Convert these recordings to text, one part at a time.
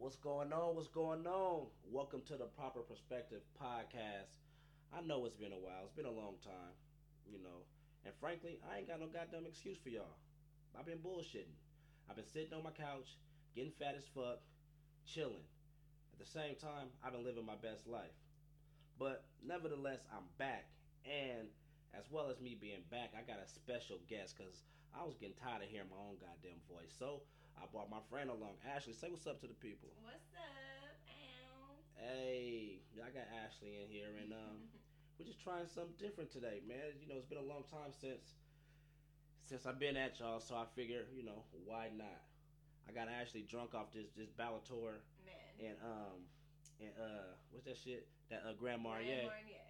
What's going on? What's going on? Welcome to the Proper Perspective podcast. I know it's been a while. It's been a long time, you know. And frankly, I ain't got no goddamn excuse for y'all. I've been bullshitting. I've been sitting on my couch, getting fat as fuck, chilling. At the same time, I've been living my best life. But nevertheless, I'm back. And as well as me being back, I got a special guest because I was getting tired of hearing my own goddamn voice. So I brought my friend along. Ashley, say what's up to the people. What's up? Ow. Hey, I got Ashley in here, and um, we're just trying something different today, man. You know, it's been a long time since since I've been at y'all, so I figure, you know, why not? I got Ashley drunk off this this Bellator Man. and um and uh what's that shit that uh Grand Grand Marnier Marnier.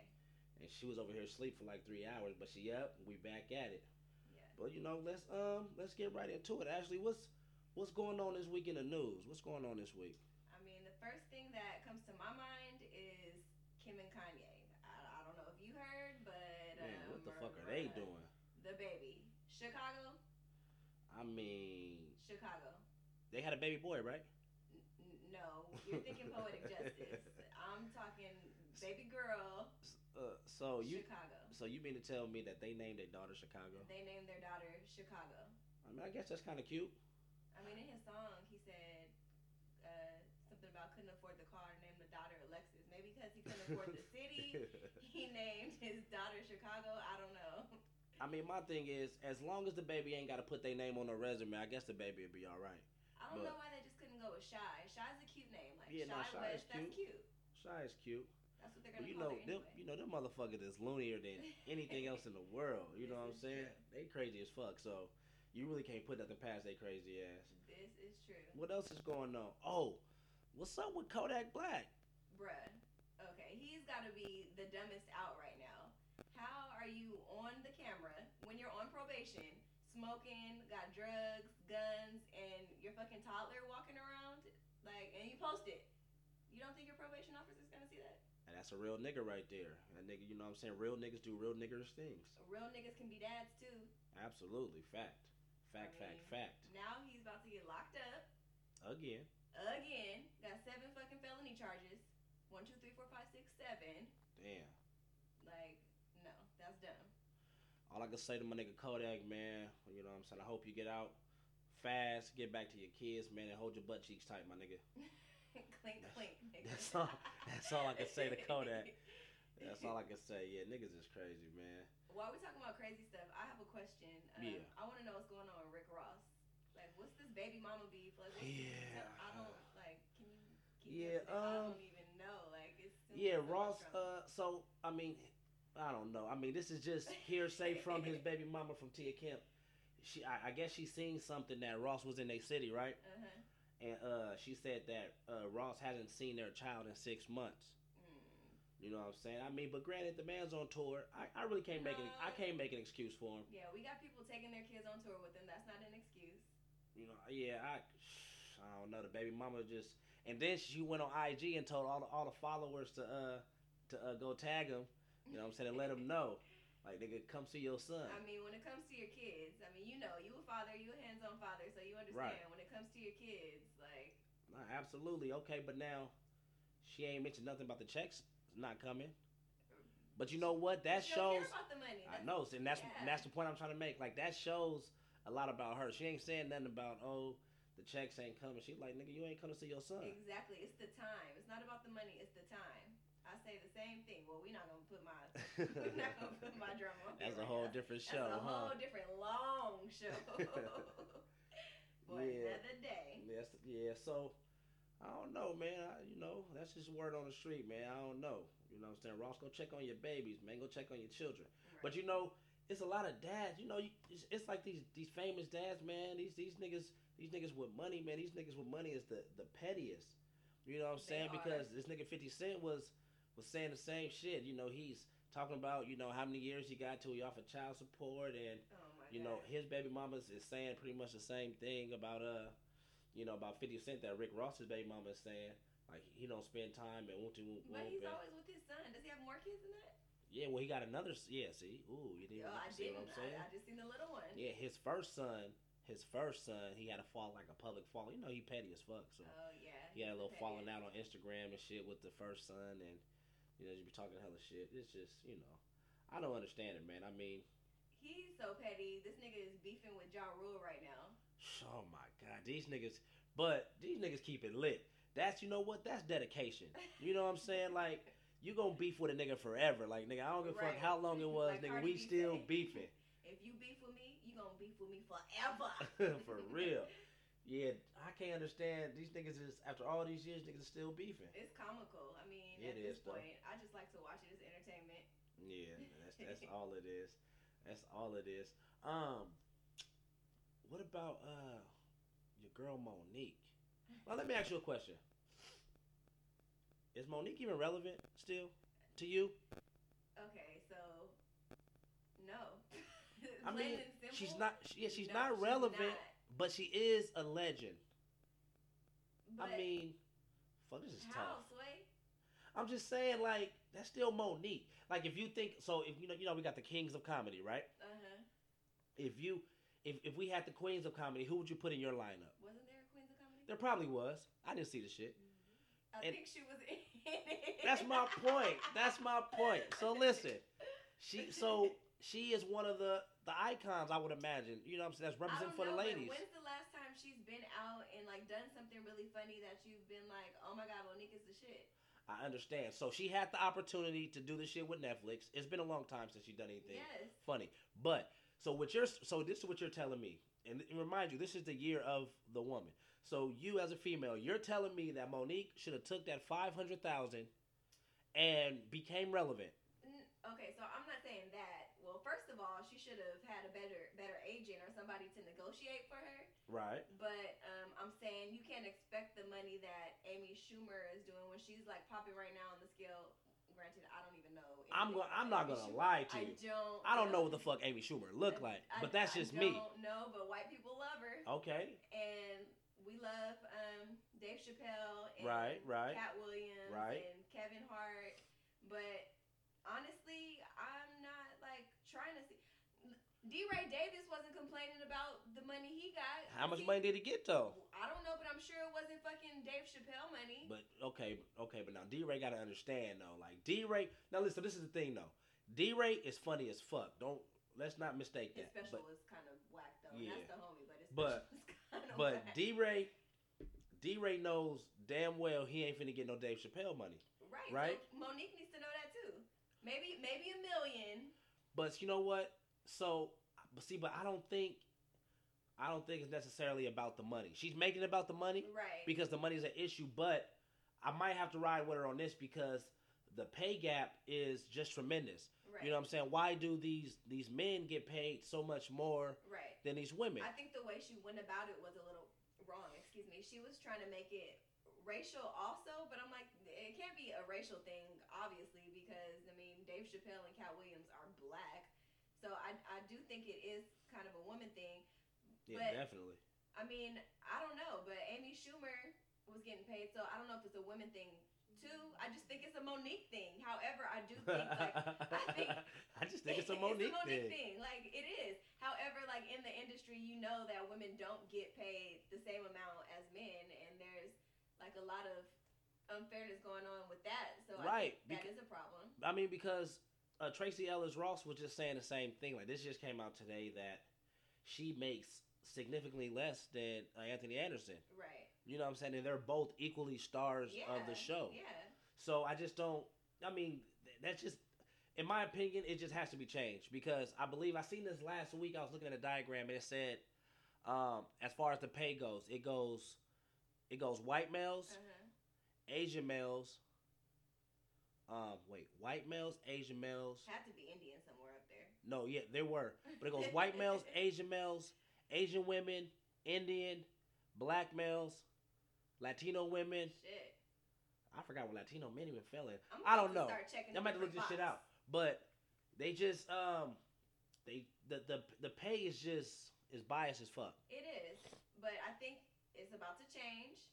and she was over here asleep for like three hours, but she up, we back at it. Yeah. But you know, let's um let's get right into it. Ashley, what's what's going on this week in the news? What's going on this week? I mean, the first thing that comes to my mind is Kim and Kanye. I, I don't know if you heard, but Man, um, what the fuck are they doing? The baby, Chicago, I mean, Chicago. they had a baby boy, right? N- no, you're thinking poetic justice. I'm talking baby girl, Uh, so you Chicago. so you mean to tell me that they named their daughter Chicago? They named their daughter Chicago. I mean, I guess that's kind of cute. I mean, in his song, he said uh, something about couldn't afford the car, and named the daughter Alexis. Maybe because he couldn't afford the city, he named his daughter Chicago. I don't know. I mean, my thing is, as long as the baby ain't got to put their name on their resume, I guess the baby would be all right. I don't But- know why they just couldn't go with Shy. Shy's a cute name. Like Yeah, no, Shy Shy is West, that's cute. Shy is cute, That's what they're gonna you call know, her them, anyway. you know, them motherfuckers is loonier than anything else in the world. You know what I'm saying? They crazy as fuck. So you really can't put nothing past they crazy ass. This is true, What else is going on? Oh, what's up with Kodak Black? bruh. Okay, he's got to be the dumbest out right now. How are you on the camera when you're on probation, smoking, got drugs, guns, and your fucking toddler walking around? Like, and you post it. You don't think your probation officer's gonna see that? And that's a real nigga right there. That nigga, you know what I'm saying? Real niggas do real niggerish things. Real niggas can be dads too. Absolutely. Fact. Fact, I fact, mean- fact. Now he's about to get locked up Again. again. Got seven fucking felony charges. One, two, three, four, five, six, seven. Damn. Like, no, that's dumb. All I can say to my nigga Kodak, man, you know what I'm saying? I hope you get out fast, get back to your kids, man, and hold your butt cheeks tight, my nigga. clink, clink. nigga. That's all- that's all I can say to Kodak. That's all I can say. Yeah, niggas is crazy, man. While we're talking about crazy stuff, I have a question. Um, Yeah. I want to know what's going on with Rick Ross. Like, what's this baby mama beef? Like, Yeah. I don't like. Can you? Keep Yeah, me up to date? I um, don't even know. Like, it's. Yeah, Ross. Uh, so I mean, I don't know. I mean, this is just hearsay from his baby mama from Tia Kemp. She, I, I guess she seen something that Ross was in a city, right? Uh-huh. And uh, she said that uh, Ross hasn't seen their child in six months. You know what I'm saying? I mean, but granted, the man's on tour. I, I really can't make an I can't make an excuse for him. Yeah, we got people taking their kids on tour with them. That's not an excuse. You know, yeah, I, I don't know. The baby mama just, and then she went on IG and told all the all the followers to uh to uh, go tag him. You know what I'm saying? And let him know, like nigga, come see your son. I mean, when it comes to your kids, I mean, you know, you a father, you a hands-on father, so you Right. understand. When it comes to your kids, like, absolutely okay, but now she ain't mentioned nothing about the checks not coming. But you know what? That she shows. care about the money. I know, and that's yeah. and that's the point I'm trying to make. Like that shows a lot about her. She ain't saying nothing about oh the checks ain't coming. She's like nigga, you ain't coming to see your son. Exactly. It's the time. It's not about the money. It's the time. I say the same thing. Well, we're not gonna put my we're not gonna put my drum on. That's a whole now. different That's show, a huh? whole different long show. For Yeah. another day. Yes, yeah. So I don't know, man. I, you know, that's just word on the street, man. I don't know. You know what I'm saying? Ross, go check on your babies, man. Go check on your children. But you know, it's a lot of dads. You know, you, it's, it's like these these famous dads, man. These these niggas these niggas with money, man. These niggas with money is the the pettiest. You know what I'm They saying? are. Because this nigga Fifty Cent was was saying the same shit. You know, he's talking about you know how many years he got till he offered child support and oh you know his baby mamas is saying pretty much the same thing about uh you know about 50 cent that rick ross's baby mama is saying like he don't spend time and whoop But he's always with his son. Does he have more kids than that? yeah well he got another yeah see ooh you didn't Yo, I see didn't. what i'm saying I, I just seen the little one. yeah his first son his first son, he had a fall like a public fall. You know, he petty as fuck. So Oh yeah. he had a little Petty falling out on. Instagram and shit with the first son, and you know, you be talking hella shit. It's just, you know, I don't understand it, man. I mean, He's so petty. This nigga is beefing with Ja Rule right now. Oh my god, these niggas. But these niggas keep it lit. That's you know what? That's dedication. You know what I'm saying? Like you gonna beef with a nigga forever. Like nigga, I don't give a fuck how long it was, Like nigga. We still beefing If you beef with me, you gonna beef with me forever. for real. Yeah, I can't understand these niggas is after all these years, niggas still beefing. It's comical. I mean, It at this is, though. point, I just like to watch it as entertainment. Yeah, that's that's all it is. That's all it is. Um, what about uh your girl Monique? Well, let me ask you a question. Is Monique even relevant still to you? Okay, so no. I mean, she's not. She, yeah, she's no, not relevant, not. but she is a legend. I mean, fuck, this is tough. Sway? I'm just saying, like, that's still Monique. Like, if you think so, if you know, you know, we got the kings of comedy, right? Uh huh. If you, if if we had the queens of comedy, who would you put in your lineup? Wasn't there a Queens of Comedy? There probably was. I didn't see the shit. Mm-hmm. I and- think she was in it. That's my point. That's my point. So listen, she so she is one of the the icons. I would imagine. You know what I'm saying? That's representing for the know, but ladies. When's the last time she's been out and like done something really funny that you've been like, oh my god, Monique is the shit. I understand. So she had the opportunity to do this shit with Netflix. It's been a long time since she done anything Yes. funny. But so what you're so this is what you're telling me, and, remind you, this is the year of the woman. So you as a female, you're telling me that Monique should have took that five hundred thousand and became relevant. Okay, so I'm not saying that. Well, first of all, she should have had a better better agent or somebody to negotiate for her. Right. But um, I'm saying you can't expect the money that Amy Schumer is doing when she's like popping right now on the scale. Granted, I don't even know. I'm going. I'm not Amy gonna Schumer. lie to I you. don't. I don't know what the fuck Amy Schumer look like, I- but that's I just me. don't know, but white people love her, Okay. and we love um, Dave Chappelle and Right, right, Katt Williams right. and Kevin Hart. But honestly, I'm not like trying to see. DeRay Davis wasn't complaining about the money he got. How much He- money did he get though? I don't know, but I'm sure it wasn't fucking Dave Chappelle money. But okay, okay, but now DeRay gotta understand though. Like DeRay, now listen, this is the thing though. DeRay is funny as fuck. Don't let's not mistake his that. special But was kind of whack though. Yeah. That's the homie, but his But- kind of but. D Ray, DeRay knows damn well he ain't finna get no Dave Chappelle money. right, right? Monique needs to know that too. Maybe maybe a million. But you know what? So, but see, but I don't think, I don't think it's necessarily about the money. She's making it about the money Right. because the money's an issue. But I might have to ride with her on this because the pay gap is just tremendous. right. You know what I'm saying? Why do these these men get paid so much more right. than these women? I think the way she went about it was a little wrong. Excuse me. She was trying to make it racial also, but I'm like, it can't be a racial thing, obviously, because I mean, Dave Chappelle and Katt Williams are black, so I I do think it is kind of a woman thing. yeah, but- definitely. I mean, I don't know, but Amy Schumer was getting paid, so I don't know if it's a women thing too. I just think it's a Monique thing. However, I do think like I think I just think it's a Monique, thing. thing. Like it is. However, like in the industry, you know that women don't get paid the same amount as men, and there's like a lot of unfairness going on with that. So Right, I think that is a problem. I mean, because uh, Tracee Ellis Ross was just saying the same thing. Like this just came out today that she makes significantly less than uh, Anthony Anderson. Right. You know what I'm saying? And they're both equally stars Yeah. of the show. Yeah. So I just don't. I mean, that's just, in my opinion, it just has to be changed because I believe I seen this last week. I was looking at a diagram and it said, um, as far as the pay goes, it goes, it goes white males, Uh-huh. Asian males. Um, wait, white males, Asian males. Had to be Indian somewhere up there. No, yeah, there were, but it goes white males, Asian males, Asian women, Indian, black males, Latino women. Shit. I forgot what Latino men even fell in. I'm I don't to know. I'm about to look this shit out. But they just um they the the the pay is just is biased as fuck. It is, but I think it's about to change.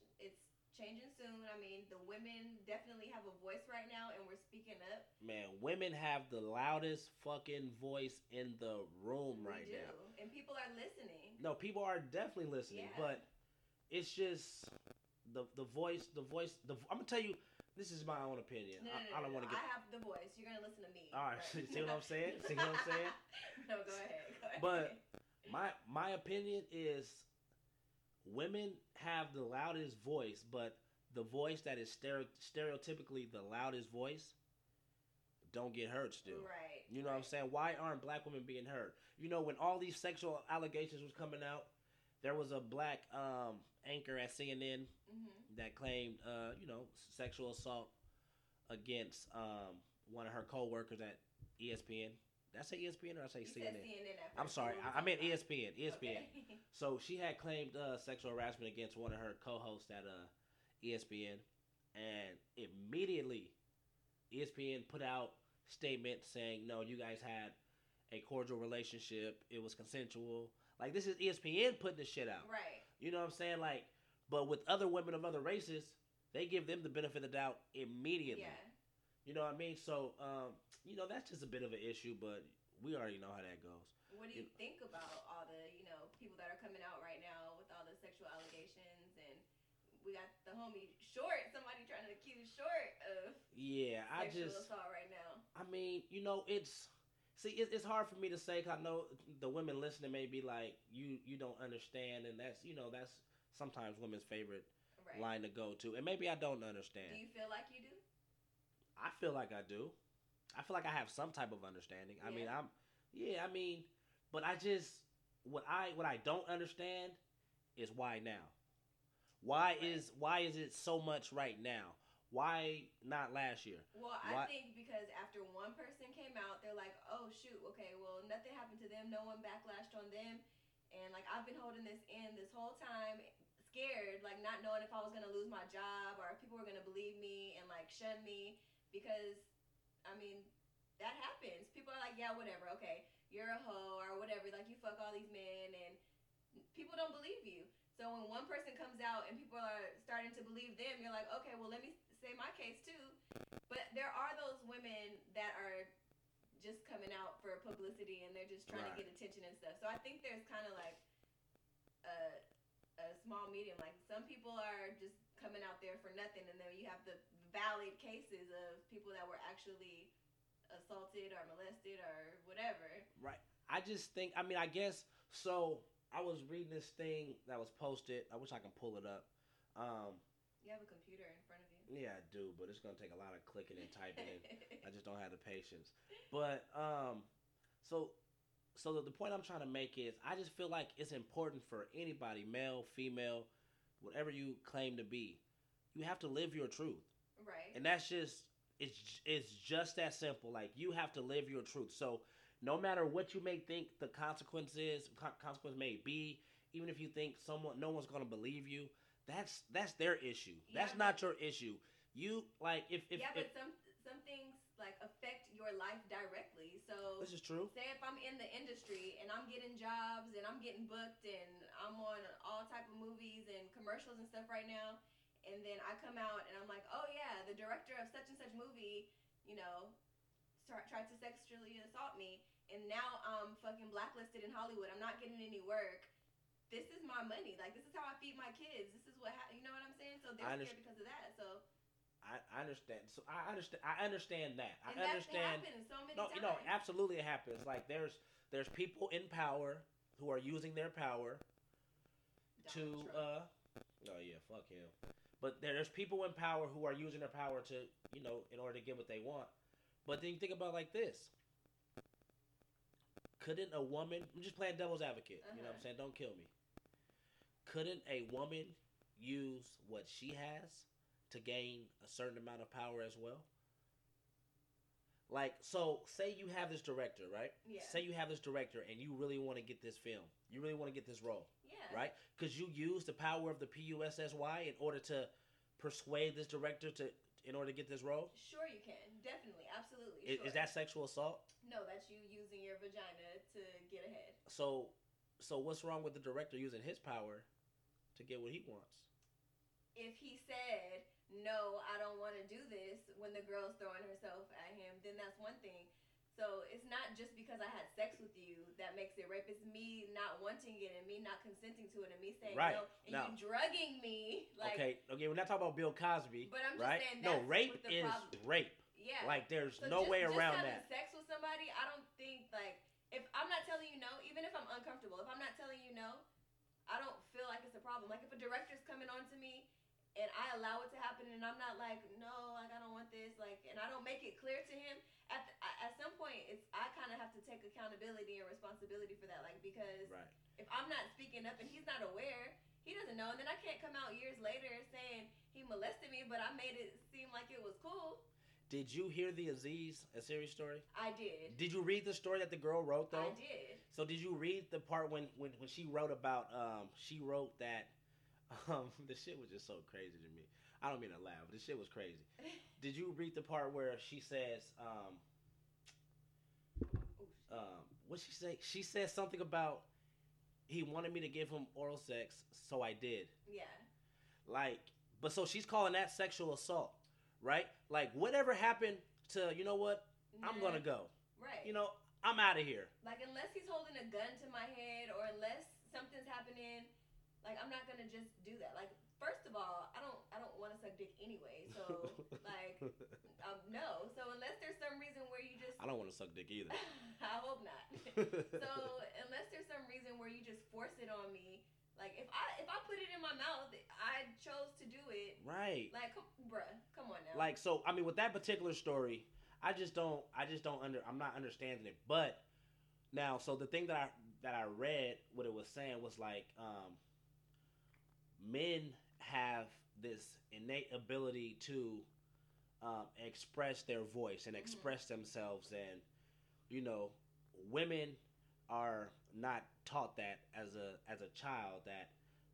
Changing soon. I mean, the women definitely have a voice right now, and we're speaking up. Man, women have the loudest fucking voice in the room right we do, now. and people are listening. No, people are definitely listening, Yeah. but it's just the the voice, the voice. The I'm gonna tell you, this is my own opinion. No, no, I, no, I don't no, want to get. I have the voice. You're gonna listen to me. All right, but- see what I'm saying? See what I'm saying? no, go ahead. Go ahead. But my my opinion is women have the loudest voice, but the voice that is stereo, stereotypically the loudest voice don't get heard still. right. You know what I'm saying? Why aren't black women being heard? You know, when all these sexual allegations was coming out, there was a black um, anchor at CNN Mhm. that claimed, uh, you know, sexual assault against um, one of her co-workers at ESPN. Did I say ESPN or I say You CNN? CNN I'm sorry, I, I meant? ESPN. ESPN. Okay. So she had claimed uh, sexual harassment against one of her co-hosts at uh, ESPN, and immediately ESPN put out statements saying, "No, you guys had a cordial relationship. It was consensual." Like this is ESPN putting this shit out. right. You know what I'm saying? Like, but with other women of other races, they give them the benefit of the doubt immediately. Yeah. You know what I mean? So, um, you know, that's just a bit of an issue, but we already know how that goes. What do you think about all the, you know, people that are coming out right now with all the sexual allegations and we got the homie Short, somebody trying to accuse Short of Yeah, I just. assault right now. I mean, you know, it's see, it, it's hard for me to say. Cause I know the women listening may be like, you you don't understand, and that's you know that's sometimes women's favorite Right. line to go to, and maybe I don't understand. Do you feel like you do? I feel like I do. I feel like I have some type of understanding. I mean, I'm yeah. I mean, but I just what I what I don't understand is why now. Why Right. is why is it so much right now? Why not last year? Well, I Why- think because after one person came out, they're like, "Oh shoot, okay, well nothing happened to them. No one backlashed on them." And like I've been holding this in this whole time, scared, like not knowing if I was gonna lose my job or if people were gonna believe me and like shun me because, I mean, that happens. People are like, "Yeah, whatever, okay, you're a hoe or whatever. Like you fuck all these men," and people don't believe you. So when one person comes out and people are starting to believe them, you're like, okay, well let me say my case too. But there are those women that are just coming out for publicity and they're just trying Right. to get attention and stuff. So I think there's kind of like a a small medium. Like some people are just coming out there for nothing, and then you have the valid cases of people that were actually assaulted or molested or whatever. Right. I just think. I mean, I guess. So I was reading this thing that was posted. I wish I can pull it up. Um, You have a computer in front of you. yeah, I do, but it's gonna take a lot of clicking and typing. and I just don't have the patience. But um, so so the, the point I'm trying to make is, I just feel like it's important for anybody, male, female, whatever you claim to be, you have to live your truth, right. and that's just it's it's just that simple. Like you have to live your truth. So no matter what you may think the consequences con- consequence may be, even if you think someone no one's gonna believe you, that's that's their issue. Yeah, that's not your issue. You like if if, yeah, if but some some things like affect your life directly. So this is true. say if I'm in the industry and I'm getting jobs and I'm getting booked and I'm on all type of movies and commercials and stuff right now, and then I come out and I'm like, oh yeah, the director of such and such movie, you know, start, tried to sexually assault me, and now I'm fucking blacklisted in Hollywood. I'm not getting any work. This is my money. Like this is how I feed my kids. This is what ha- you know what I'm saying. So they're scared because of that. So I, I understand. So I understand. I understand that. and I that understand. happens so many No, times. you know, absolutely it happens. Like there's there's people in power who are using their power to Trump. uh oh yeah, fuck him. But there's people in power who are using their power to, you know, in order to get what they want. But then you think about it like this. Couldn't a woman I'm just playing devil's advocate, you know what I'm Uh-huh. saying? Don't kill me. Couldn't a woman use what she has to gain a certain amount of power as well? Like, so say you have this director, right? Yeah. Say you have this director and you really want to get this film. You really want to get this role. Right? Because you use the power of the PUSSY in order to persuade this director to, in order to get this role. Sure, you can. Definitely, absolutely. Is, sure. is that sexual assault? No, that's you using your vagina to get ahead. So, so what's wrong with the director using his power to get what he wants? If he said, "No, I don't want to do this," when the girl's throwing herself at him, then that's one thing. So it's not just because I had sex with you that makes it rape. It's me not wanting it and me not consenting to it and me saying Right. no and Now- you drugging me. Like, okay, okay, we're not talking about Bill Cosby, But I'm just right? saying no, rape is problem- rape. yeah. Like there's So no just, way just around having that. sex with somebody, I don't think like if I'm not telling you no, even if I'm uncomfortable, if I'm not telling you no, I don't feel like it's a problem. Like if a director's coming on to me and I allow it to happen and I'm not like no, like I don't want this, like and I don't make it clear to him at at some point it's I kind of have to take accountability and responsibility for that, like because Right. if I'm not speaking up and he's not aware, he doesn't know, and then I can't come out years later saying he molested me, but I made it seem like it was cool. Did you hear the Aziz Ansari story? I did. Did you read the story that the girl wrote though? I did. So did you read the part when when, when she wrote about um she wrote that um the shit was just so crazy to me. I don't mean to laugh, but the shit was crazy. Did you read the part where she says um um what she say? She says something about he wanted me to give him oral sex, so I did. Yeah. Like, but so she's calling that sexual assault, right? Like, whatever happened to you know what? I'm gonna go. Right. You know, I'm out of here. like unless he's holding a gun to my head or unless something's happening, like I'm not gonna just do that. Like first of all, I don't want to suck dick anyway. So like um no. So unless there's some reason where you just I don't want to suck dick either. I hope not. so unless there's some reason where you just force it on me, like if I if I put it in my mouth, I chose to do it. right. Like, come, bruh, come on now. Like so, I mean, with that particular story, I just don't, I just don't under, I'm not understanding it. But now, so the thing that I that I read, what it was saying was like, um, men have this innate ability to um, express their voice and Mhm. express themselves, and you know, women are not taught that as a as a child that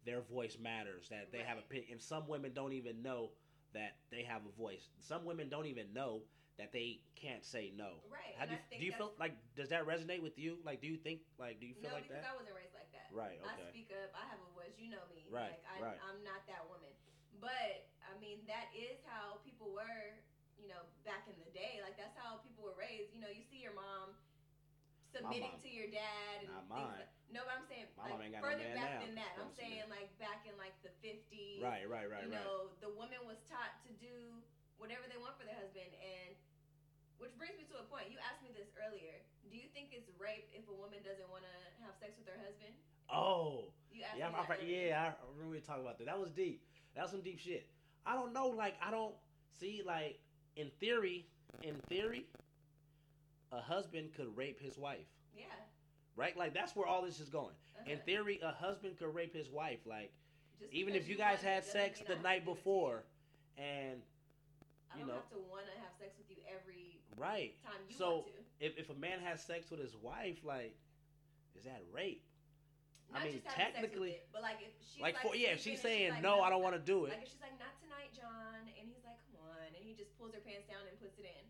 their voice matters, that they have a Right. and some women don't even know that they have a voice. Some women don't even know that they can't say no. right. How do you, do you feel like does that resonate with you? Like do you think like do you feel no, like because that? I wasn't raised like that. Right, okay. I speak up. I have a voice. You know me. Right, Like I, right. I'm not that woman. But I mean, that is how people were. You know, back in the day, like that's how people were raised. You know, you see your mom submitting mom. to your dad and Not mine. like- no, but I'm saying My like no further man back now. than that. I'm saying like back in like the 50s. Right, right, right, you right. know, the woman was taught to do whatever they want for their husband, and which brings me to a point. You asked me this earlier. Do you think it's rape if a woman doesn't want to have sex with her husband? Oh, You asked yeah, me I'm, that yeah. I remember we talking about that. That was deep. That was some deep shit. I don't know. Like I don't see like in theory, in theory, a husband could rape his wife, Yeah. right? Like that's where all this is going. In uh-huh. theory, a husband could rape his wife. Like Just even if you guys had sex the night you. before, and I you don't know. have to want to have sex with you every right, time you So, want to. if if a man has sex with his wife, like is that rape? Not I mean, technically- it, but like if she's Like, for yeah, if she's saying like, no, I don't want to do it. Like if she's like not tonight, John, and he's like, come on, and he just pulls her pants down and puts it in.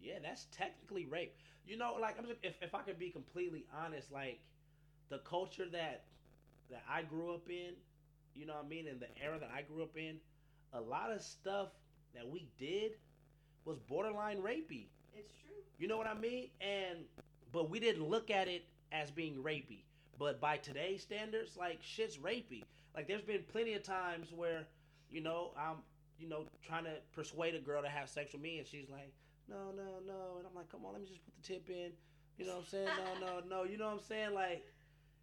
Yeah, that's technically rape. You know, like I'm just, if if I could be completely honest, like the culture that that I grew up in, you know what I mean, in the era that I grew up in, a lot of stuff that we did was borderline rapey. It's true. You know what I mean? And but we didn't look at it as being rapey. But by today's standards, like shit's rapey. Like there's been plenty of times where, you know, I'm, you know, trying to persuade a girl to have sex with me, and she's like, no, no, no, and I'm like, come on, let me just put the tip in. You know what I'm saying? No, no, no. You know what I'm saying? Like,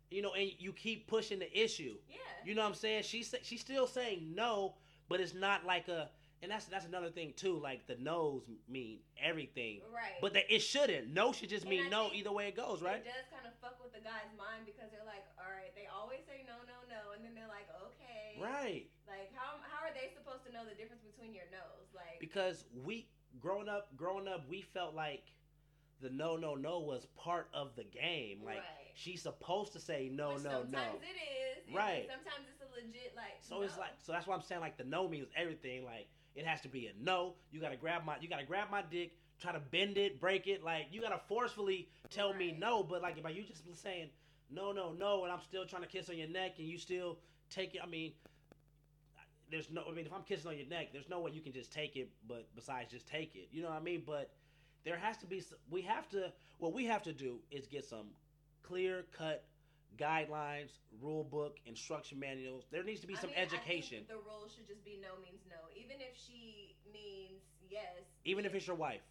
you know, and you keep pushing the issue. Yeah. You know what I'm saying? She's she's still saying no, but it's not like a. And that's that's another thing too. Like the no's mean everything. right. But they, it shouldn't. No should just mean no either way it goes, right? It does kind fuck with the guy's mind because they're like, all right, they always say no, no, no, and then they're like, okay. Right. Like how how are they supposed to know the difference between your no's? Like Because we growing up, growing up, we felt like the no, no, no was part of the game. Like right. she's supposed to say no, Which no, no. sometimes it is. Right. Sometimes it's a legit like. So it's like, so that's why I'm saying like the no means everything. Like it has to be a no. You gotta grab my, you gotta grab my dick, try to bend it, break it. Like you gotta forcefully tell me no. But like if you just saying no, no, no, and I'm still trying to kiss on your neck, and you still take it. I mean, there's no. I mean, if I'm kissing on your neck, there's no way you can just take it. But besides just take it, you know what I mean? But there has to be. We have to. What we have to do is get some clear cut guidelines, rule book, instruction manuals. There needs to be I some mean, I education, the rule should just be no means no. Even if she means yes. even if it's your wife.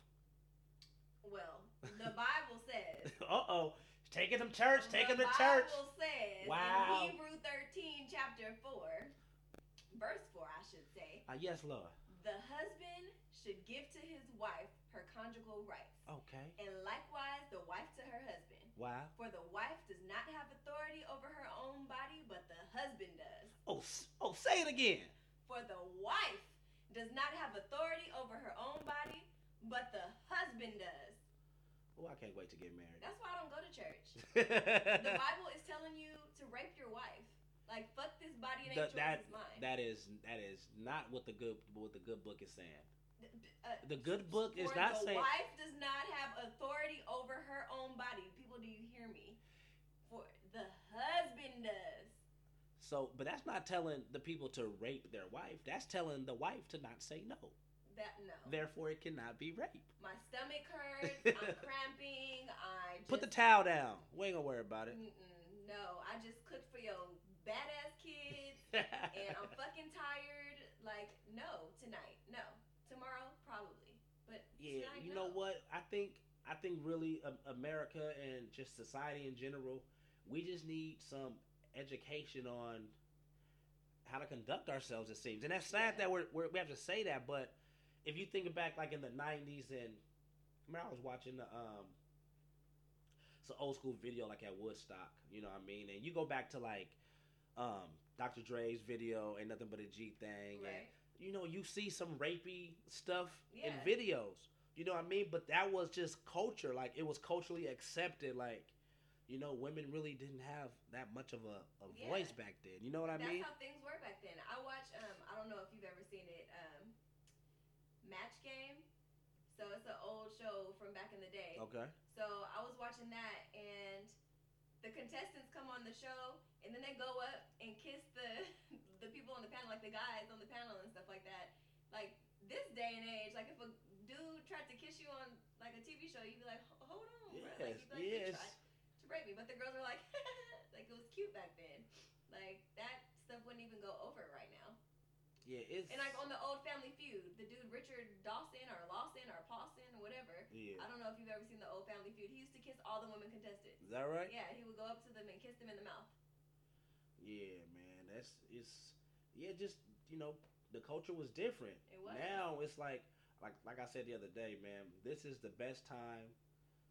Well, the Bible says. uh oh, taking them church, taking the them church. The Bible says Wow. in Hebrew 13, chapter 4, verse 4, I should say, Uh, yes, Lord. the husband should give to his wife her conjugal rights, Okay. and likewise the wife to her husband. Wow. For the wife does not have authority over her own body, but the husband does. Oh, oh, say it again. For the wife does not have authority over her own body, but the husband does. Oh, I can't wait to get married. That's why I don't go to church. the Bible is telling you to rape your wife. Like fuck this body, it ain't Th- yours, that mine. that is that is not what the good what the good book is saying. D- uh, The good book is not the saying The wife does not have authority over her own body. People, do you hear me? For the husband does. so, but that's not telling the people to rape their wife. That's telling the wife to not say no. That no. Therefore, it cannot be rape. My stomach hurts. I'm cramping. I just, Put the towel down. We ain't gonna worry about it. No, I just cooked for your badass kids, and I'm fucking tired. Like, no, tonight, no, tomorrow, probably, but yeah, tonight, you no. know what? I think I think really America and just society in general, we just need some education on how to conduct ourselves. It seems, and that's sad Yeah. that we're, we're we have to say that. But if you think back, like in the '90s, and I remember I was watching the um, it's an old school video like at Woodstock. You know what I mean? And you go back to like um, Dr. Dre's video, and nothing but a G thing, and you know, you see some rapey stuff in videos. You know what I mean? But that was just culture. Like it was culturally accepted. Like, you know, women really didn't have that much of a, a Yeah. voice back then. You know what I That's mean? That's how things were back then. I watch. Um, I don't know if you've ever seen it. Um, Match Game. So it's an old show from back in the day. Okay. So I was watching that, and the contestants come on the show, and then they go up and kiss the the people on the panel, like the guys on the panel and stuff like that. Like this day and age, like if a dude tried to kiss you on like a TV show, you'd be like, hold on, bro. Like, Yes. you'd be like, "You Yes. tried to rape me, but the girls are like, like it was cute back then. Like that stuff wouldn't even go over right now. Yeah. It's. And like on the old Family Feud, the dude Richard Dawson or Lawson or Paulson or whatever. Yeah. I don't know if you've ever seen the old Family Feud. He used to kiss all the women contestants. Is that right? Yeah, he would go up to them and kiss them in the mouth. Yeah, man. That's it's. Yeah, just you know, the culture was different. It was. Now it's like, like, like I said the other day, man. This is the best time.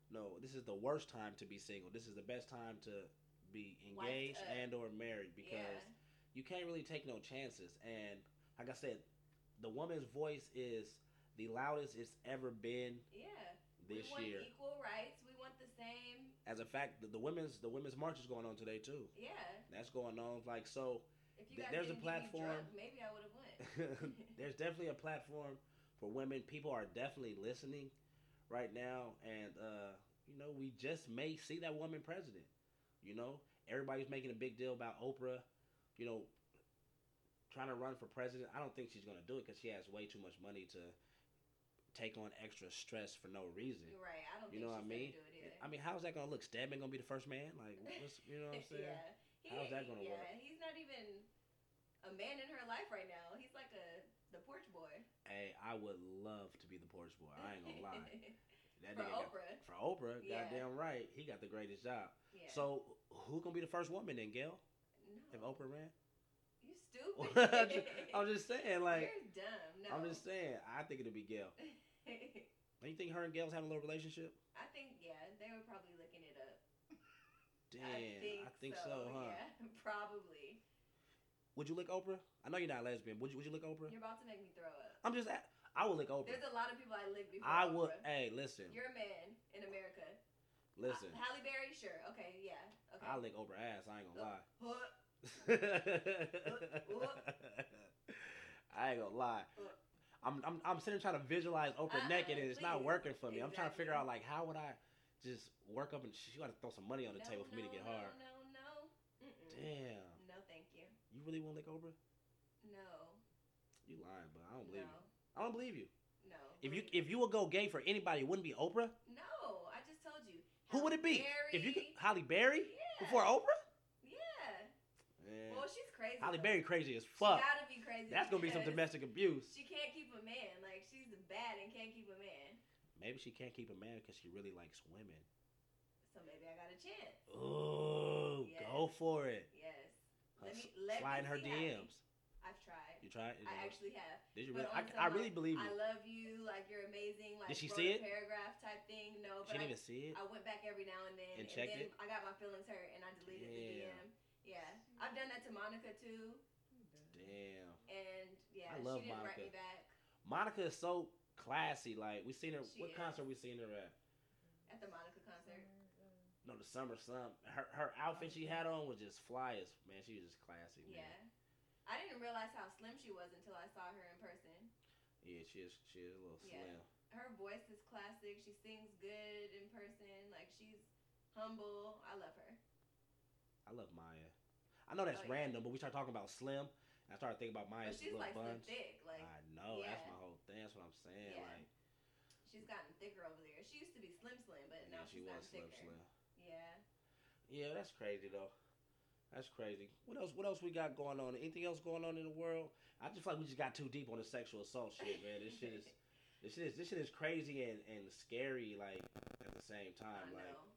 No, this is the worst time to be single. This is the best time to be engaged and or married because yeah. you can't really take no chances. And like I said, the woman's voice is the loudest it's ever been Yeah. This we want year. equal rights. We want the same. As a fact, the, the women's the women's march is going on today too. Yeah. That's going on. Like so, If you Th- guys there's a didn't give me platform. drunk, maybe I would have went. there's definitely a platform for women. People are definitely listening right now, and uh, you know, we just may see that woman president. You know, everybody's making a big deal about Oprah. You know, trying to run for president. I don't think she's gonna do it because she has way too much money to take on extra stress for no reason. You're right. I don't You think know what I she's mean? gonna do it either. I mean, how's that gonna look? Stedman gonna be the first man? Like, what's, you know what I'm saying? yeah. How's that gonna yeah, work? Yeah, he's not even a man in her life right now. He's like a the porch boy. Hey, I would love to be the porch boy. I ain't gonna lie. That For nigga got- Oprah. for Oprah, Yeah. goddamn right, he got the greatest job. Yeah. So, who gonna be the first woman then, Gayle? no. If Oprah ran? You stupid. I'm just- I'm just saying, like, You're dumb. No. I'm just saying. I think it'd be Gayle. Don't you think her and Gayle's having a little relationship? I think yeah, they were probably looking it up. Damn, I think, so, huh? Yeah, probably. Would you lick Oprah? I know you're not lesbian. Would you? Would you lick Oprah? You're about to make me throw up. I'm just. At, I would lick Oprah. There's a lot of people I licked before. I would. Hey, listen, You're a man in America. listen. Uh, Halle Berry, sure. Okay, yeah. Okay. I lick Oprah ass. I ain't gonna lie. I ain't gonna lie. I'm, I'm I'm sitting trying to visualize Oprah Uh-uh, naked and it's not working for me. I'm trying to figure out like how would I just work up and she got to throw some money on the no, table for me to get no, hard. No, no, Mm-mm. Damn, No, thank you. you really want to lick Oprah? No. You lying, but I don't believe No. you. I don't believe you. No. If you if you would go gay for anybody, it wouldn't be Oprah. No, I just told you. Who would it be? If you could, Halle Berry Yeah. before Oprah. Man. Well, she's crazy. Halle though. Berry crazy as fuck. She gotta be crazy. That's gonna be some domestic abuse. She can't keep a man. Like she's bad and can't keep a man. Maybe she can't keep a man because she really likes women. So maybe I got a chance. Ooh, Yes. go for it. Yes. Let me let slide in me her. DMs. I've tried. You tried? Did I actually have. Did you really? I, some, I really like, believe I love you. Like you're amazing. Like Did she see a it? Paragraph type thing. No, She but didn't I, even see it. I went back every now and then And and, checked then it? I got my feelings hurt and I deleted the. DM. Yeah, I've done that to Monica too, Damn. and yeah, I love she didn't write Monica. me back Monica is so classy. Like we seen her. She what is. concert we seen her at? at the Monica concert. No, the summer sun. Her her outfit oh. she had on was just fly as man. She was just classy. Man. Yeah, I didn't realize how slim she was until I saw her in person. Yeah, she is. She is a little Yeah. slim. Her voice is classic. She sings good in person. Like she's humble. I love her. I love Maya. I know that's Oh, yeah. random, but we start talking about slim. And I started thinking about But Maya's she's little like bunch. thick. Like I know. That's my whole thing. That's what I'm saying. Yeah. Like, she's gotten thicker over there. She used to be slim slim, but now yeah, she she's was slim, thicker. slim. Yeah. Yeah, that's crazy though. That's crazy. What else? What else we got going on? Anything else going on in the world? I just feel like we just got too deep on the sexual assault shit, man. This shit is, this shit is, this shit is crazy and, and scary, like at the same I time. Like, know.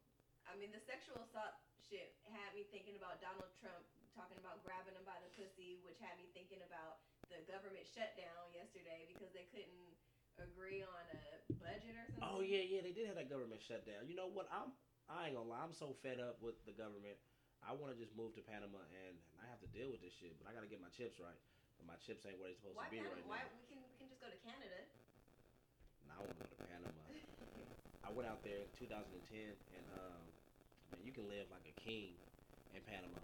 I mean, the sexual assault shit had me thinking about Donald Trump talking about grabbing him by the pussy, which had me thinking about the government shutdown yesterday because they couldn't agree on a budget or something. oh yeah, yeah, they did have that government shutdown. You know what? I'm, I ain't gonna lie. I'm so fed up with the government. I want to just move to Panama and I have to deal with this shit, but I gotta get my chips right. But my chips ain't where they supposed Why, to be Panama? right Why now. Why we can we can just go to Canada? Now I want to go to Panama. I went out there in 2010, and um, man, you can live like a king in Panama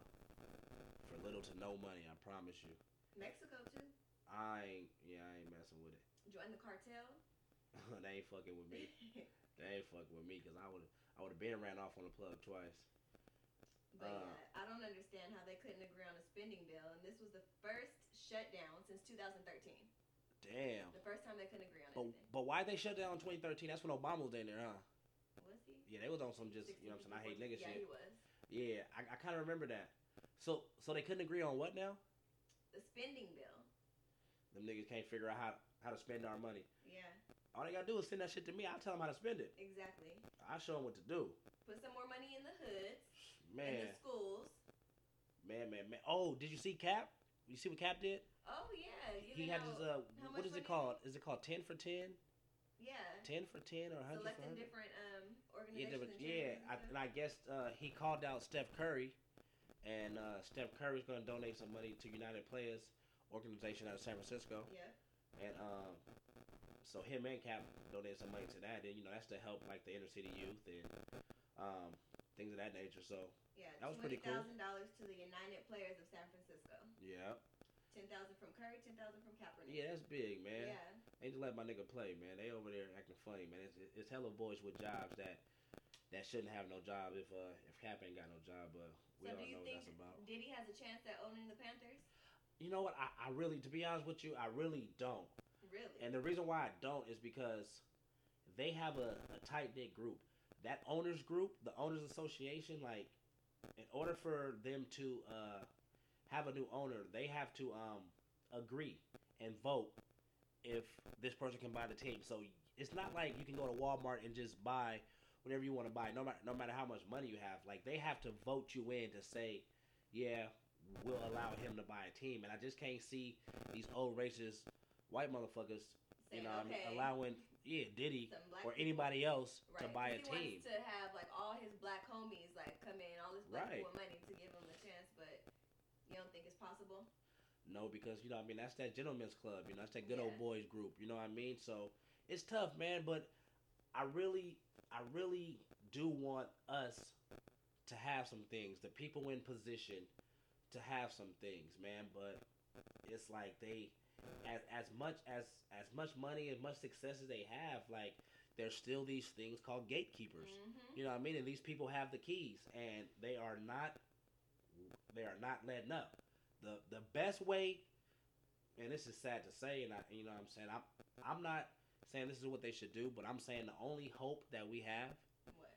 for little to no money. I promise you. Mexico too. I ain't, yeah, I ain't messing with it. Join the cartel. they ain't fucking with me. They ain't fucking with me because I would, I would have been ran off on the plug twice. But Uh. yeah, I don't understand how they couldn't agree on a spending bill, and this was the first shutdown since 2013. Damn. The first time they couldn't agree on But anything. but why they shut down in 2013? That's when Obama was in there, huh? Yeah, they was on some just you know what I'm saying. I hate 16, nigga 14. Yeah, shit. he was. Yeah, I, I kind of remember that. So so they couldn't agree on what now? The spending bill. Them niggas can't figure out how how to spend our money. Yeah, All they gotta do is send that shit to me. I'll tell them how to spend it. exactly. I'll show them what to do. Put some more money in the hoods, in Man, the schools. man, man, man. Oh, did you see Cap? You see what Cap did? Oh yeah, He had out, his uh, what is it called? Is it called ten for ten? yeah, Ten for ten or hundred for selecting different um Yeah, organizations. different, and yeah. I, and I guess uh, he called out Steph Curry, and uh, Steph Curry's gonna donate some money to United Players organization out of San Francisco, yeah, and um, so him and Cap donated some money to that, and you know that's to help like the inner city youth and um, things of that nature. So yeah. That was pretty cool. Thousand dollars to the United Players of San Francisco. yeah, Ten thousand from Curry. Ten thousand from Kaepernick. yeah, that's big, man. Yeah. They just let my nigga play, man. They over there acting funny, man. It's, it's hella boys with jobs that that shouldn't have no job if uh if Cap ain't got no job, but we So all do you know what think that's about. Diddy has a chance at owning the Panthers? You know what? I, I really, to be honest with you, I really don't. Really? And the reason why I don't is because they have a, a tight knit group. That owners group, the owners association, like in order for them to uh, have a new owner, they have to um, agree and vote if this person can buy the team. So it's not like you can go to Walmart and just buy whatever you want to buy, no matter no matter how much money you have. Like they have to vote you in to say, yeah, we'll allow him to buy a team. And I just can't see these old racist white motherfuckers you know, what I mean, okay, allowing yeah Diddy or people- anybody else to buy a he team. to have like all his black homies like come in, all his black Right. people with money to give him a chance, but you don't think it's possible? No, because you know I mean that's that gentleman's club. You know that's that good old boys group. You know what I mean. So it's tough, man. But I really, I really do want us to have some things. The people in position to have some things, man. But it's like they, as as much as as much money as much success as they have, like there's still these things called gatekeepers. Mm-hmm. You know what I mean? And these people have the keys, and they are not they are not letting up. The the best way, and this is sad to say, and I you know what I'm saying I'm I'm not saying this is what they should do, but I'm saying the only hope that we have, What?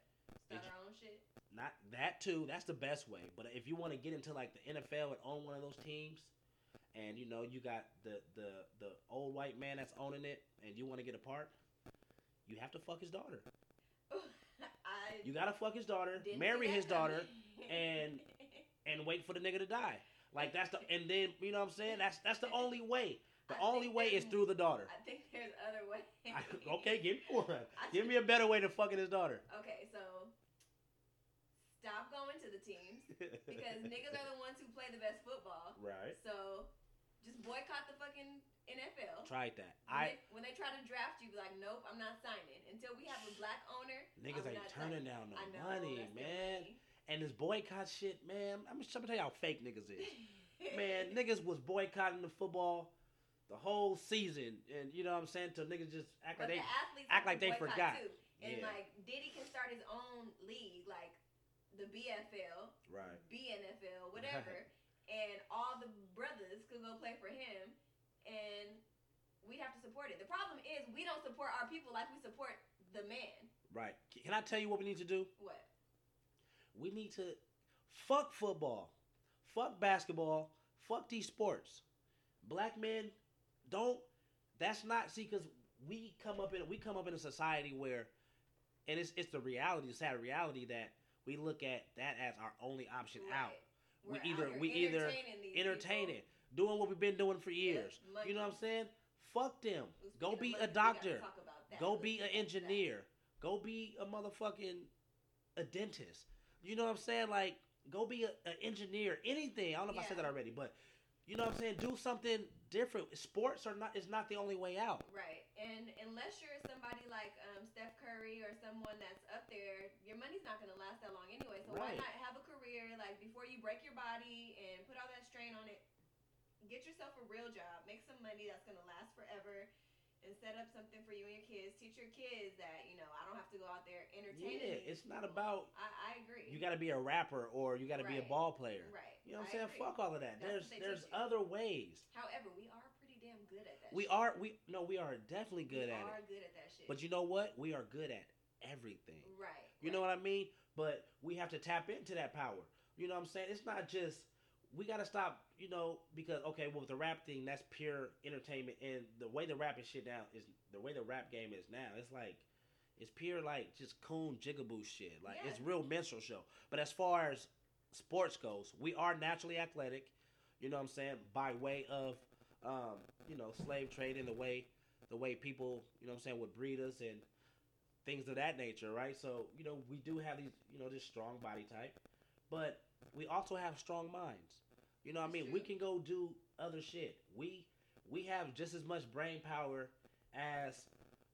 Start our own shit. not that too, that's the best way. But if you want to get into like the NFL and own one of those teams, and you know you got the the the old white man that's owning it, and you want to get a part, you have to fuck his daughter. I You gotta fuck his daughter, marry his daughter, and- and wait for the nigga to die. Like that's the and then you know what I'm saying. That's that's the only way. The I only way is through the daughter. I think there's other ways. I- okay, give me one. I Give me a better way than fucking his daughter. Okay, so stop going to the teams because niggas are the ones who play the best football. right. So just boycott the fucking NFL. Tried that. When, I they, when they try to draft you, be like, nope, I'm not signing until we have a black owner. niggas I'm ain't turning signing. down no know, money, man. money. And this boycott shit, man. I'm just trying to tell you how fake niggas is. man, niggas was boycotting the football the whole season, and you know what I'm saying? Till niggas just act But like they the athletes act like they forgot. Too. And Yeah. like Diddy can start his own league, like the BFL, right. BNFL, whatever, and all the brothers could go play for him, and we'd have to support it. The problem is we don't support our people like we support the man. Right. Can I tell you what we need to do? What? We need to fuck football, fuck basketball, fuck these sports. Black men don't. That's not see because we come up in we come up in a society where, and it's it's the reality, the sad reality that we look at that as our only option out. We're We either- we either entertaining people. doing what we've been doing for years. money. You know what I'm saying? Fuck them. Go be a money, we gotta doctor. talk about that. Go Let's be an back to that. engineer. Go be a motherfucking a dentist. You know what I'm saying? Like, go be an engineer. Anything. I don't know if I said that already, but you know what I'm saying? Do something different. Sports are not is not the only way out. Right, and unless you're somebody like um, Steph Curry or someone that's up there, your money's not gonna last that long anyway. So why not have a career like before you break your body and put all that strain on it? Get yourself a real job, make some money that's gonna last forever, and set up something for you and your kids. Teach your kids that you know I don't have to go out there entertaining. Yeah, it's not about I, I agree. you got to be a rapper or you got to be a ball player. right. You know what I'm saying? agree. Fuck all of that. That's there's there's other ways. However, we are pretty damn good at that. We shit. are we no we are definitely good we at are it. good at that shit. But you know what? We are good at everything. right. You know what I mean? But we have to tap into that power. You know what I'm saying? It's not just we gotta stop, you know, because okay, well with the rap thing, that's pure entertainment and the way the rapping shit now is the way the rap game is now, it's like it's pure like just coon jigaboo shit. Like Yeah. it's real minstrel show. But as far as sports goes, we are naturally athletic, you know what I'm saying, by way of um, you know, slave trade and the way the way people, you know what I'm saying, would breed us and things of that nature, right? So, you know, we do have these, you know, this strong body type, but we also have strong minds. You know what I mean? We can go do other shit. We we have just as much brain power as,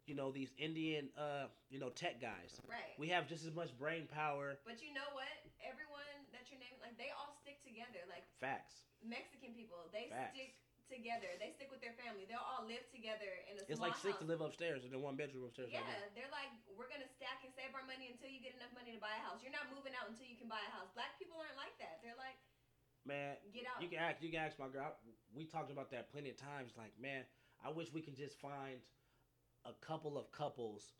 you know, these Indian uh, you know, tech guys. Right. We have just as much brain power. But you know what? Everyone that you're naming, like they all stick together. Like Facts. Mexican people, they Facts. stick together. They stick with their family. They'll all live together in a It's small like six to live upstairs in the one bedroom upstairs. Yeah, right they're like, we're gonna stack and save our money until you get enough money to buy a house. You're not moving out until you can buy a house. Black people aren't like that. They're like, Man, get out. You can ask. You can ask my girl. We talked about that plenty of times. Like, man, I wish we can just find a couple of couples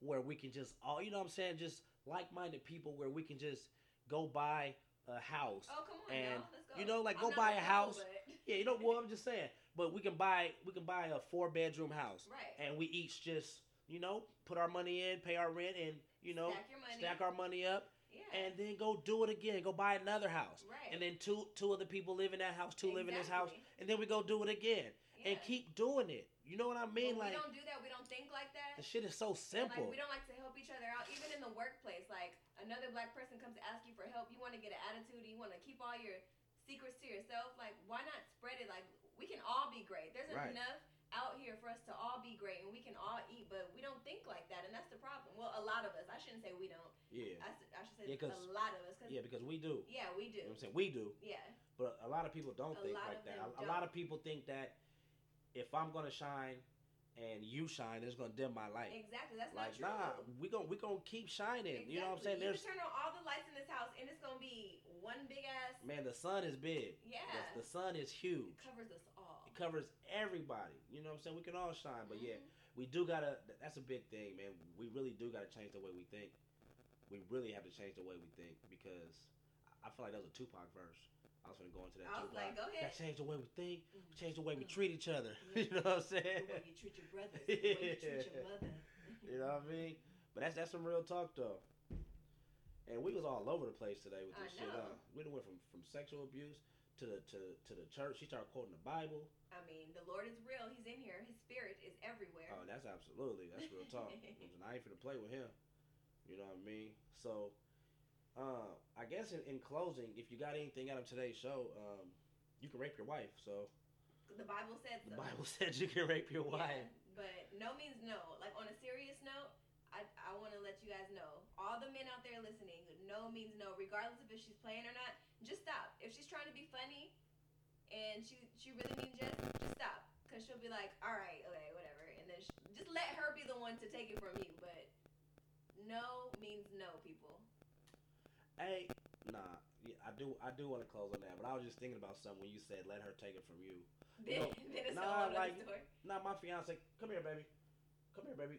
where we can just all. You know what I'm saying? Just like-minded people where we can just go buy a house. oh come on, and, now, let's go. you know, like, I'm go buy a house. Yeah, you know what I'm just saying. But we can buy. We can buy a four-bedroom house, right. and we each just you know put our money in, pay our rent, and you know stack stack our money up, yeah. and then go do it again. Go buy another house. right. And then two two other people live in that house, two live in this house, and then we go do it again and keep doing it. You know what I mean? When like we don't do that. We don't think like that. the shit is so simple. Like we don't like to help each other out, even in the workplace. Like another black person comes to ask you for help, you want to get an attitude, you want to keep all your secrets to yourself. Like why not spread it? Like we can all be great. There's Right. enough out here for us to all be great, and we can all eat, but we don't think like that, and that's the problem. Well, a lot of us. I shouldn't say we don't. yeah, I should say Yeah, a lot of us. Cause yeah, because we do. yeah, we do. You know what I'm saying? We do, Yeah, but a lot of people don't A think like that. A, a lot of people think that if I'm gonna shine and you shine, it's gonna dim my light. exactly. That's Like, not nah, we gonna we gonna keep shining. You know what I'm saying? You There's can turn on all the lights in this house, and it's gonna be one big ass. man, the sun is big. Yeah. The, the sun is huge. It covers us all. It covers everybody. You know what I'm saying? We can all shine, but yeah, Mhm. we do gotta. That's a big thing, man. We really do gotta change the way we think. We really have to change the way we think because I feel like that was a Tupac verse. I was gonna go into that. I was Tupac. like, go ahead. Gotta change the way we think. Mhm. Change the way we Mhm. treat each other. you know what I'm saying? The way you treat your brothers, the way you treat your mother. You know what I mean? But that's that's some real talk though. And we was all over the place today with this shit. Huh? We done went from, from sexual abuse to the to to the church. She started quoting the Bible. I mean, the Lord is real. He's in here. His spirit is everywhere. Oh, that's absolutely that's real talk. I ain't finna play with him. You know what I mean? So, uh, I guess in, in closing, if you got anything out of today's show, um, you can rape your wife. So the Bible said so. the Bible said you can rape your Yeah, wife. but no means no. Like on a serious note, I, want to let you guys know, all the men out there listening, no means no, regardless of if she's playing or not. Just stop. If she's trying to be funny, and she she really means just, just stop, cause she'll be like, all right, okay, whatever, and then sh just let her be the one to take it from you. But no means no, people. Hey, nah, yeah, I do I do want to close on that, but I was just thinking about something when you said let her take it from you. Then it's nah, like- Nah, my fiance, come here, baby. Come here, baby.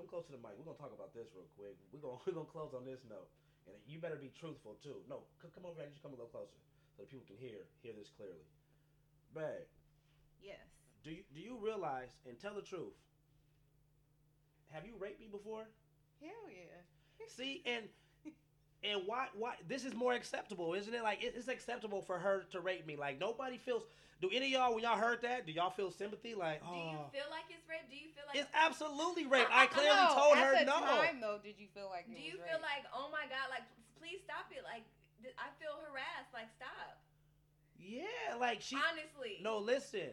Come close to the mic. We're gonna talk about this real quick. We're gonna we're gonna close on this note, and you better be truthful too. No, c- come over here. You come a little closer so that people can hear hear this clearly. Babe, Yes. do you do you realize and tell the truth? Have you raped me before? Hell yeah. See, and and why why this is more acceptable, isn't it? Like it- it's acceptable for her to rape me. Like nobody feels. Do any of y'all when y'all heard that? Do y'all feel sympathy? Like Do you oh, feel like it's rape? Do you feel like it's absolutely rape. I clearly No, told her no. at her the no. time though, did you feel like Do was you rape? feel like, oh my god, like please stop it? Like th- I feel harassed. Like stop. Yeah, like she. Honestly. No, listen.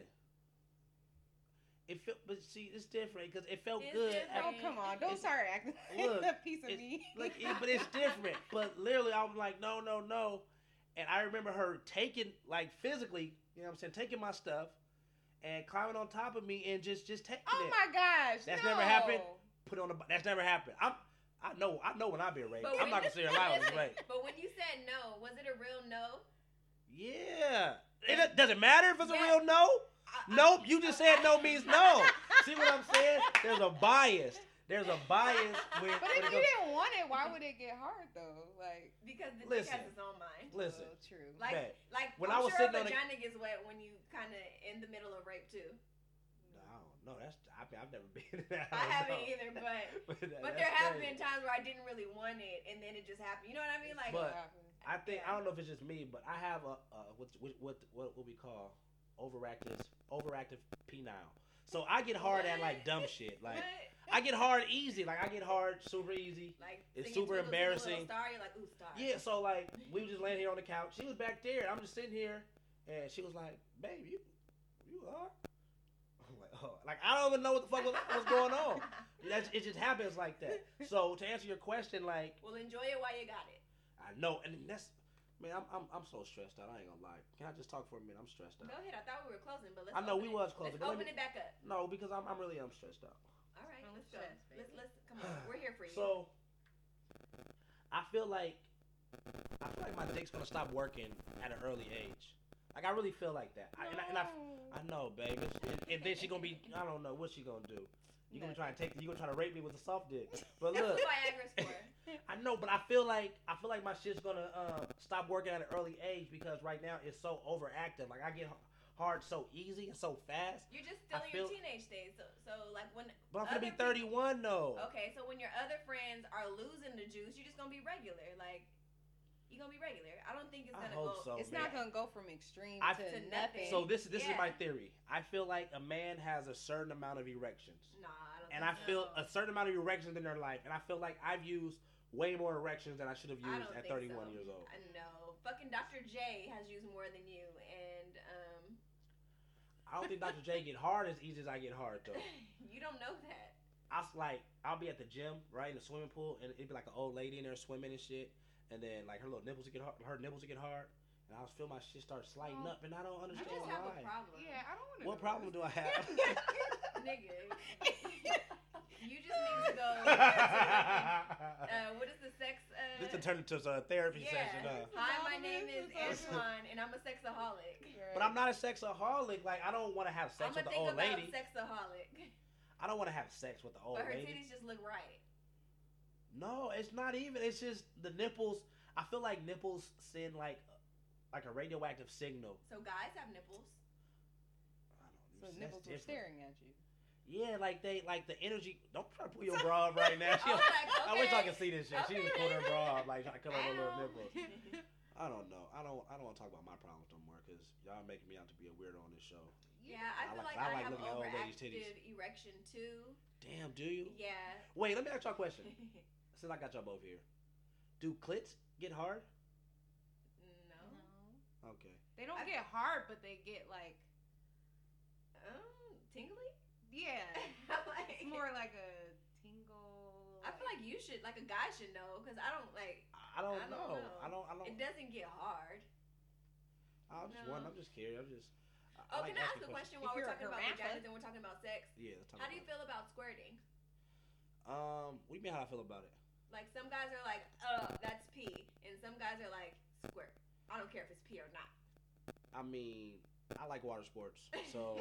It felt, but see, it's different because it felt It's good. different. Oh come on! Don't It's- start acting look, like a piece of me. like, it, but it's different. But literally, I'm like, no, no, no. And I remember her taking, like, physically, you know what I'm saying, taking my stuff and climbing on top of me and just, just taking oh it. my gosh! That's no. never happened? Put it on the. That's never happened. I'm. I know. I know when I being raped. But I'm not gonna say a lie on this listen. But when you said no, was it a real no? Yeah. It does it matter if it's Yeah. a real no? I- I- Nope. You just said no means no. See what I'm saying? There's a bias. There's a bias when. But if you goes- didn't want it, why would it get hard though? Like, because the Listen. dick has its own mind. Listen. oh, true. Like, Babe, like When I'm I was sure sitting a on the- vagina gets wet when you kind of in the middle of rape too. No, no, that's I mean, I've never been. in that. I haven't know. either, but But, that- but there have crazy. been times where I didn't really want it, and then it just happened. You know what I mean? Like, But- I think Yeah. I don't know if it's just me, but I have a, a what, what what what what we call overactive overactive penile. So I get hard at like dumb shit. Like what? I get hard easy. Like I get hard super easy. like it's super Twinkle, Twinkle, Little embarrassing. Star, you're like, ooh, star. Yeah. So like we were just laying here on the couch. She was back there. I'm just sitting here, and she was like, "Babe, you you are." I'm like, oh, like I don't even know what the fuck was, what's going on. That's, it just happens like that. So to answer your question, like Well, enjoy it while you got it. I know, and that's man, I'm I'm, I'm so stressed out. I ain't gonna lie. Can I just talk for a minute? I'm stressed out. Go ahead. I thought we were closing, but let's. I know we it. was closing, Let's but let open me- it back up. No, because I'm I'm really I'm stressed out. All right, Don't let's go. stress, Let's let's come on. We're here for you. So I feel like I feel like my dick's gonna stop working at an early age. Like I really feel like that. I, and, I, and I I know, baby. And, and then she gonna be I don't know what she gonna do. You gonna try and take you gonna try to rape me with a soft dick. But That's look, what Viagra's for. I know, but I feel like I feel like my shit's gonna uh, stop working at an early age because right now it's so overactive. Like I get hard so easy and so fast. You're just still I in your feel- teenage days. So, so like when. But I'm gonna be Other 31 though. Okay, so when your other friends are losing the juice, you're just gonna be regular. Like, you're gonna be regular. I don't think it's gonna hope go. so. It's man. not gonna go from extreme I- to, To nothing. nothing. So this this is my theory. I feel like a man has a certain amount of erections, Nah, I don't. and I think feel so. a certain amount of erections in their life, and I feel like I've used way more erections than I should have used at 31 so. years old. I know. Fucking Dr. J has used more than you, and um, I don't think Dr. J get hard as easy as I get hard though. you don't know that. I was like, I'll be at the gym, right, in the swimming pool, and it'd be like an old lady in there swimming and shit, and then like her little nipples would get hard, her nipples would get hard, and I was feel my shit start sliding Oh. up, and I don't You understand just have a why. problem. yeah, I don't want to. What problem do I have? Nigga. You just need to go. Uh, what is the sex? Uh, this to turn into a therapy yeah. session, huh? Hi, my name is Antoine, and I'm a sexaholic. But I'm not a sexaholic. Like I don't want to have sex I'm with gonna the think old about lady. sexaholic. I don't want to have sex with the old lady. but her lady. titties just look right. No, it's not even. It's just the nipples. I feel like nipples send like like a radioactive signal. So guys have nipples. I don't So know. that's nipples were different. staring at you. Yeah, like they like the energy. Don't try to pull your bra up right now. She, I was like, I wish I could see this shit. She Okay, just pulled her bra up like trying to cover her little nipples. I don't know. I don't. I don't want to talk about my problems no more because y'all making me out to be a weirdo on this show. Yeah, I I feel like- like, I I, like have looking at old ladies' titties. overactive erection too. Damn, do you? Yeah. Wait, let me ask y'all a question. Since I got y'all both here, do clits get hard? no. Okay. They don't I- get hard, but they get like Um, tingly. Yeah. like, It's more like a tingle. I feel like you should, like a guy should know, because I don't like. I don't, I don't know. know. I don't. I don't. It doesn't get hard. I'm just no. wonder. I'm just curious. I'm just. I, Oh, like can I ask a question If while we're talking about giraffe- vaginas and we're talking about sex? Yeah. Talk How do you about feel about squirting? Um, what do you mean? How I feel about it? Like some guys are like, "Oh, that's pee," and some guys are like, "Squirt." I don't care if it's pee or not. I mean, I like water sports, so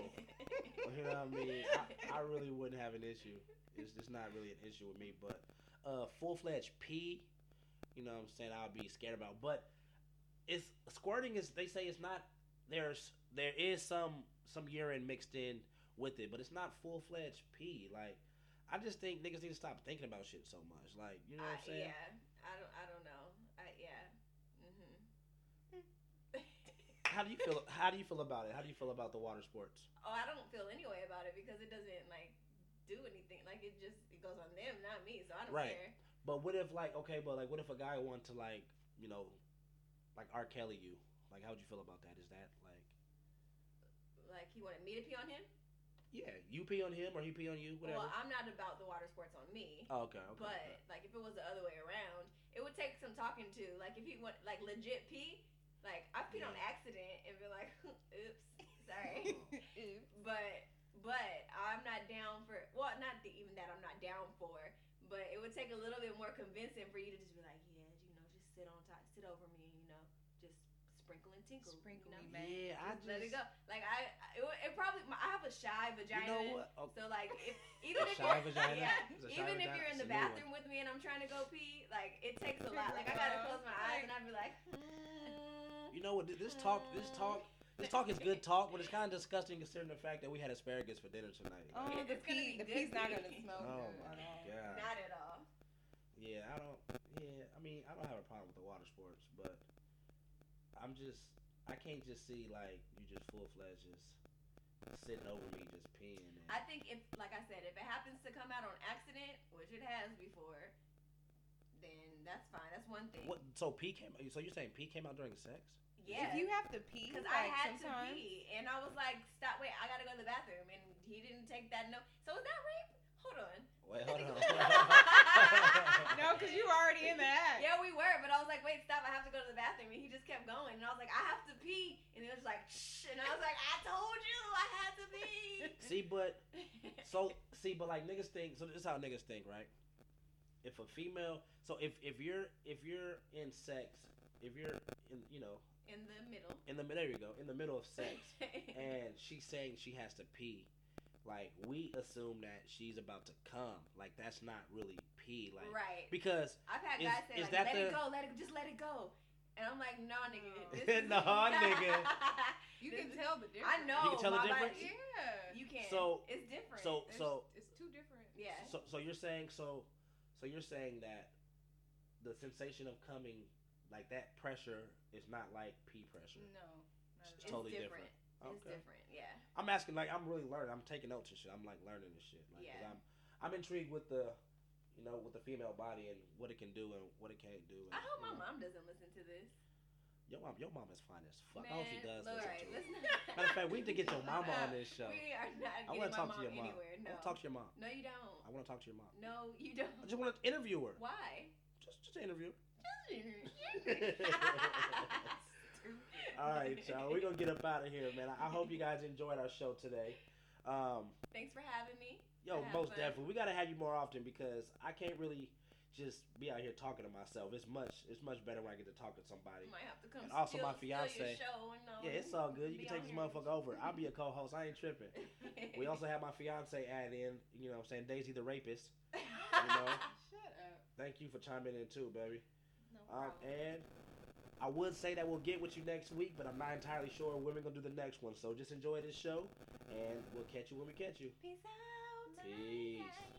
you know what I mean. I, I really wouldn't have an issue. It's just not really an issue with me. But uh, full fledged pee, you know what I'm saying. I'll be scared about. But it's squirting is. They say it's not. There's there is some some urine mixed in with it, but it's not full fledged pee. Like I just think niggas need to stop thinking about shit so much. Like you know what I'm saying. yeah, I don't. I don't know. I, yeah. hmm How do you feel? How do you feel about it? How do you feel about the water sports? oh, I don't feel any way about it because it doesn't like do anything. Like it just it goes on them, not me. So I don't Right. care. But what if like okay, but like what if a guy want to like you know, like R. Kelly you? Like how would you feel about that? Is that like Like he wanted me to pee on him. yeah, you pee on him or he pee on you, whatever? Well, I'm not about the water sports on me. oh, okay, okay. But okay. like if it was the other way around, it would take some talking to. Like if he went like legit pee, like I peed on Yeah. accident and be like, oops, sorry. but but I'm not down for well, not the, even that I'm not down for, but it would take a little bit more convincing for you to just be like, yeah, you know, just sit on top, sit over me, you know, just sprinkle and tinkle, Sprinkle you know? me, man. yeah, I Just just let it go. Like I, it, it probably I have a shy vagina. You know what? Oh, So like, if, even A if shy you're, vagina? yeah, It's a even if you're in the a new one. bathroom with me and I'm trying to go pee, like it takes a lot. Like I gotta close my eyes and I'd be like, "Hmm." You know what? This talk, this talk, this talk is good talk, but it's kind of disgusting considering the fact that we had asparagus for dinner tonight. Oh, Like, the It's gonna pee, the pee's not gonna smell Oh good my. God. not at all. Yeah, I don't. Yeah, I mean, I don't have a problem with the water sports, but I'm just, I can't just see like you just full fledged just sitting over me just peeing. And, I think if, like I said, if it happens to come out on accident, which it has before, then that's fine. That's one thing. what? So pee came. So you're saying pee came out during sex? Yeah. If you have to pee, Because like, I had sometimes, to pee, and I was like, "Stop! Wait, I gotta go to the bathroom." And he didn't take that note. So is that rape? Hold on. Wait, hold on. No, because you were already in the act. Yeah, we were, but I was like, "Wait, stop! I have to go to the bathroom." And he just kept going, and I was like, "I have to pee," and he was like, "Shh," and I was like, "I told you I had to pee." see, but so see, but like niggas think. So this is how niggas think, right? If a female, so if if you're if you're in sex, if you're in you know in the middle. in the middle. there you go in the middle of sex, and she's saying she has to pee, like we assume that she's about to come. Like that's not really pee, like right. because I've had Is- guys say like, that "Let it go, let it, just let it go," and I'm like, "No, nigga, No. this Nah, nigga. You can tell the difference. I know. You can tell the my body- difference? Yeah. You can. So- it's different. so There's- so it's two different. Yeah. so so you're saying so so you're saying that the sensation of coming like that pressure is not like pee pressure. No. It's at it's all. totally different. different. It's different. Yeah. I'm asking like I'm really learning. I'm taking notes and shit. I'm like learning this shit. Like Yeah. I'm I'm intrigued with the you know with the female body and what it can do and what it can't do. And, I hope my know. mom doesn't listen to this. Your mom, your mom is fine as fuck. Man, I hope she does. all listen to it. not. Matter of fact, we need to get your mama on this show. We are not I want to talk to your mom. anywhere. I want to talk to your mom. no, you don't. I want to talk to your mom. No, you don't. I just want to interview her. Why? Just, just to interview. All right, y'all. We're gonna get up out of here, man. I, I hope you guys enjoyed our show today. Um, Thanks for having me. yo, most fun. definitely. We gotta have you more often because I can't really just be out here talking to myself. It's much it's much better when I get to talk to somebody. Might have to come And also steal, my fiance- you Yeah, it's all good. You can take this here. motherfucker over. I'll be a co-host. I ain't tripping. We also have my fiance add in. You know, what I'm saying Daisy the rapist. You know, Shut up. thank you for chiming in too, baby. no Um, and I would say that we'll get with you next week, but I'm not entirely sure when we're gonna do the next one. So just enjoy this show, and we'll catch you when we catch you. Peace out.